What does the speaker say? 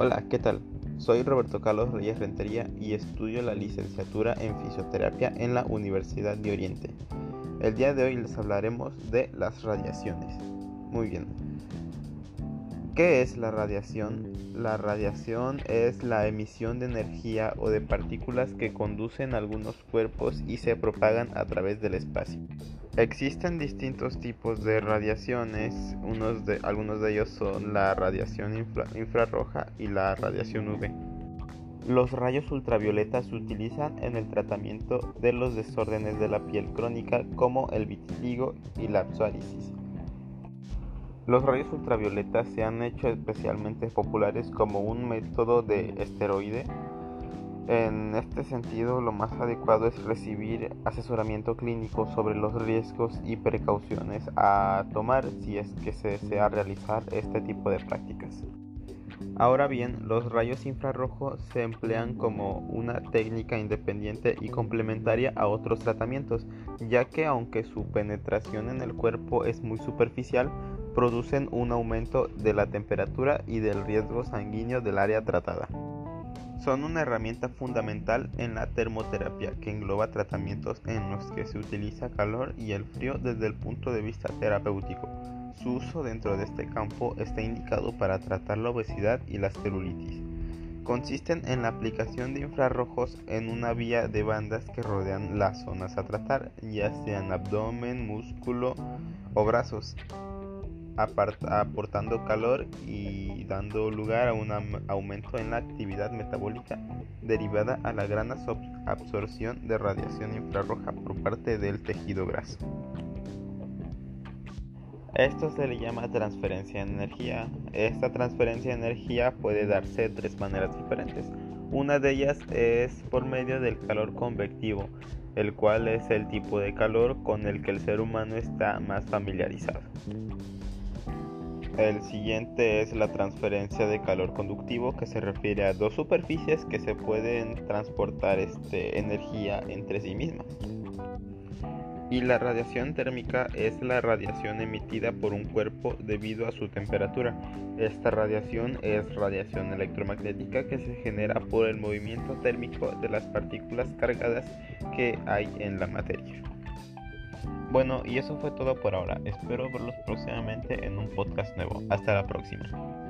Hola, ¿qué tal? Soy Roberto Carlos Reyes Rentería y estudio la licenciatura en fisioterapia en la Universidad de Oriente. El día de hoy les hablaremos de las radiaciones. Muy bien. ¿Qué es la radiación? La radiación es la emisión de energía o de partículas que conducen algunos cuerpos y se propagan a través del espacio. Existen distintos tipos de radiaciones, unos de, algunos de ellos son la radiación infrarroja y la radiación UV. Los rayos ultravioletas se utilizan en el tratamiento de los desórdenes de la piel crónica como el vitiligo y la psoriasis. Los rayos ultravioletas se han hecho especialmente populares como un método de esteroide en este sentido, lo más adecuado es recibir asesoramiento clínico sobre los riesgos y precauciones a tomar si es que se desea realizar este tipo de prácticas. Ahora bien, los rayos infrarrojos se emplean como una técnica independiente y complementaria a otros tratamientos, ya que aunque su penetración en el cuerpo es muy superficial, producen un aumento de la temperatura y del riesgo sanguíneo del área tratada. Son una herramienta fundamental en la termoterapia que engloba tratamientos en los que se utiliza calor y el frío desde el punto de vista terapéutico. Su uso dentro de este campo está indicado para tratar la obesidad y la celulitis. Consisten en la aplicación de infrarrojos en una vía de bandas que rodean las zonas a tratar, ya sean abdomen, músculo o brazos aportando calor y dando lugar a un aumento en la actividad metabólica derivada a la gran absorción de radiación infrarroja por parte del tejido graso. Esto se le llama transferencia de energía. Esta transferencia de energía puede darse de tres maneras diferentes. Una de ellas es por medio del calor convectivo, el cual es el tipo de calor con el que el ser humano está más familiarizado. El siguiente es la transferencia de calor conductivo que se refiere a dos superficies que se pueden transportar este, energía entre sí mismas. Y la radiación térmica es la radiación emitida por un cuerpo debido a su temperatura. Esta radiación es radiación electromagnética que se genera por el movimiento térmico de las partículas cargadas que hay en la materia. Bueno, y eso fue todo por ahora. Espero verlos próximamente en un podcast nuevo. Hasta la próxima.